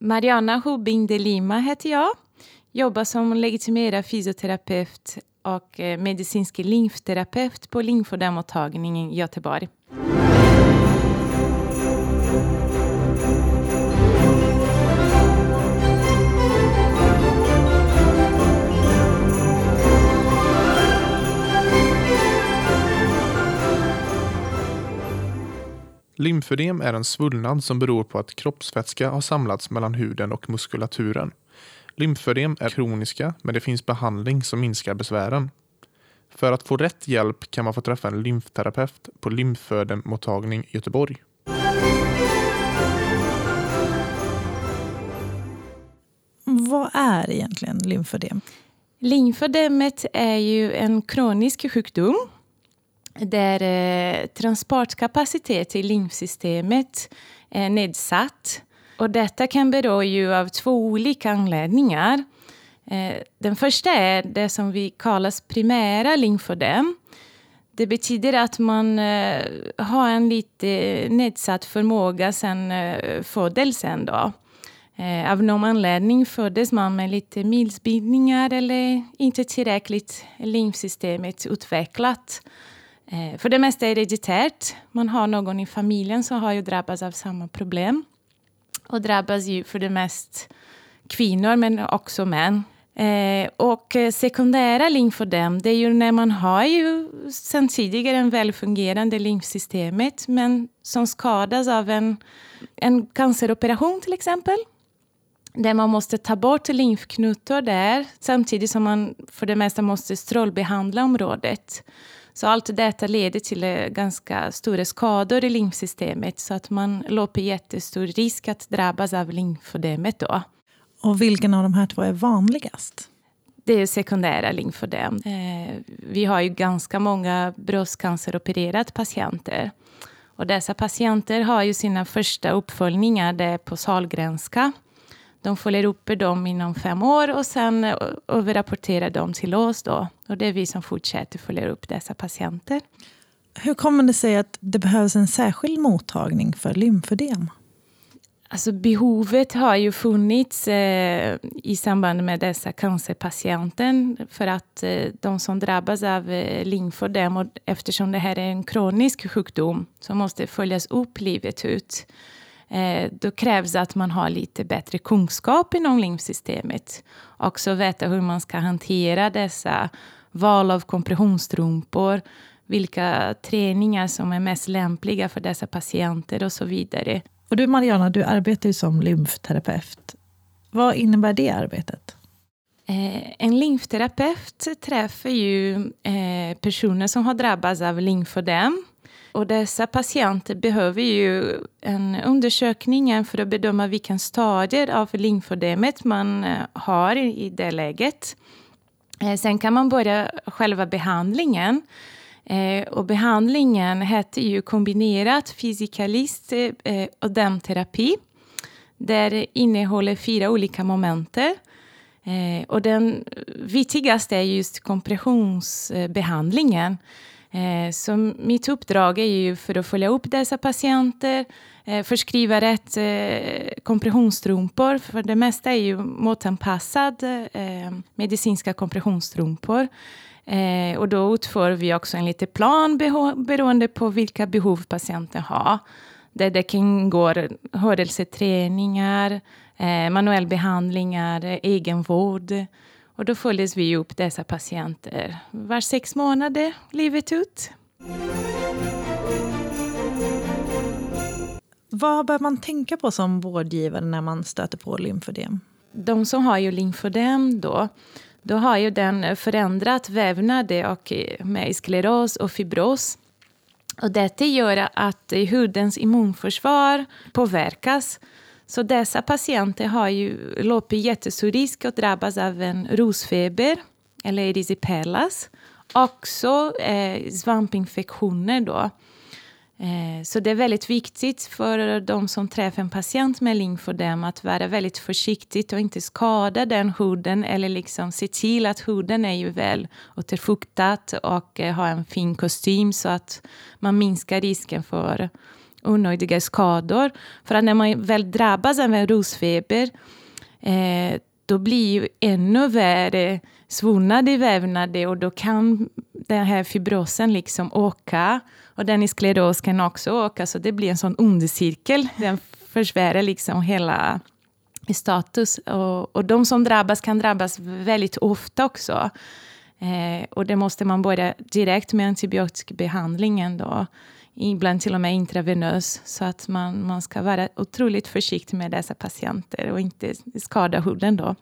Mariana Hubing de Lima heter jag. Jobbar som legitimerad fysioterapeut och eh, medicinsk lymfterapeut på lymfodermottagningen i Göteborg. Lymfödem är en svullnad som beror på att kroppsvätska har samlats mellan huden och muskulaturen. Lymfödem är kroniska, men det finns behandling som minskar besvären. För att få rätt hjälp kan man få träffa en lymfterapeut på lymfödemmottagning i Göteborg. Vad är egentligen lymfödem? Lymfödemet är ju en kronisk sjukdom där eh, transportkapacitet i lymfsystemet är nedsatt. Och detta kan bero ju av två olika anledningar. Eh, den första är det som vi kallar primära lymfödem. Det betyder att man eh, har en lite nedsatt förmåga sen eh, födelsen. Då. Eh, av någon anledning föddes man med lite milsbildningar eller inte tillräckligt lymfsystemet utvecklat. Eh, för det mesta är hereditärt. Man har någon i familjen som har ju drabbats av samma problem. Och drabbas ju för det mest kvinnor, men också män. Eh, och eh, sekundära lymfödem, det är ju när man har ju sen tidigare en välfungerande lymfsystemet, men som skadas av en, en canceroperation till exempel. Där man måste ta bort lymfknutor där, samtidigt som man för det mesta måste strålbehandla området. Så allt detta leder till eh, ganska stora skador i lymfsystemet så att man löper jättestor risk att drabbas av lymfödemet. Då. Och vilken av de här två är vanligast? Det är sekundära lymfödem. Eh, vi har ju ganska många bröstcanceropererade patienter. Och dessa patienter har ju sina första uppföljningar där på Sahlgrenska de följer upp dem inom fem år och sen överrapporterar de till oss. Då. Och det är vi som fortsätter följa upp dessa patienter. Hur kommer det sig att det behövs en särskild mottagning för lymfödem? Alltså behovet har ju funnits eh, i samband med dessa cancerpatienter för att eh, de som drabbas av eh, lymfödem, och eftersom det här är en kronisk sjukdom som måste följas upp livet ut, eh, då krävs det att man har lite bättre kunskap inom lymfsystemet. Också veta hur man ska hantera dessa val av kompressionsstrumpor, vilka träningar som är mest lämpliga för dessa patienter och så vidare. Och du Mariana, du arbetar ju som lymfterapeut. Vad innebär det arbetet? Eh, en lymfterapeut träffar ju eh, personer som har drabbats av lymfödem och dessa patienter behöver ju en undersökning för att bedöma vilken stadier av lymfödemet man eh, har i det läget. Eh, sen kan man börja själva behandlingen. Eh, och behandlingen heter ju kombinerat fysikalist och dämterapi. Det innehåller fyra olika momenter. Och den viktigaste är just kompressionsbehandlingen. Eh, så mitt uppdrag är ju för att följa upp dessa patienter, eh, förskriva rätt eh, kompressionsstrumpor, för det mesta är ju måttanpassade eh, medicinska kompressionsstrumpor. Eh, och då utför vi också en liten plan beroende på vilka behov patienten har. Där det kan hörelseträningar, eh, manuellbehandlingar, egenvård, och då följdes vi upp dessa patienter var sex månader, livet ut. Vad bör man tänka på som vårdgivare när man stöter på lymfödem? De som har ju lymfödem då, då har ju den förändrat vävnad och med skleros och fibros. Och detta gör att hudens immunförsvar påverkas så dessa patienter har ju löper jättestor risk att drabbas av en rosfeber eller erysipelas. Också eh, svampinfektioner då. Eh, så det är väldigt viktigt för de som träffar en patient med lymfodem att vara väldigt försiktigt och inte skada den huden eller liksom se till att huden är ju väl återfuktad och eh, har en fin kostym så att man minskar risken för onödiga skador. För att när man väl drabbas av en rosfeber, eh, då blir ju ännu värre svullnad i vävnader och då kan den här fibrosen liksom åka. Och den i skleros kan också åka, så det blir en sån ond cirkel. Den försvärrar liksom hela status. Och, och de som drabbas kan drabbas väldigt ofta också. Eh, och det måste man börja direkt med antibiotikabehandlingen då. Ibland till och med intravenös. Så att man, man ska vara otroligt försiktig med dessa patienter och inte skada huden då.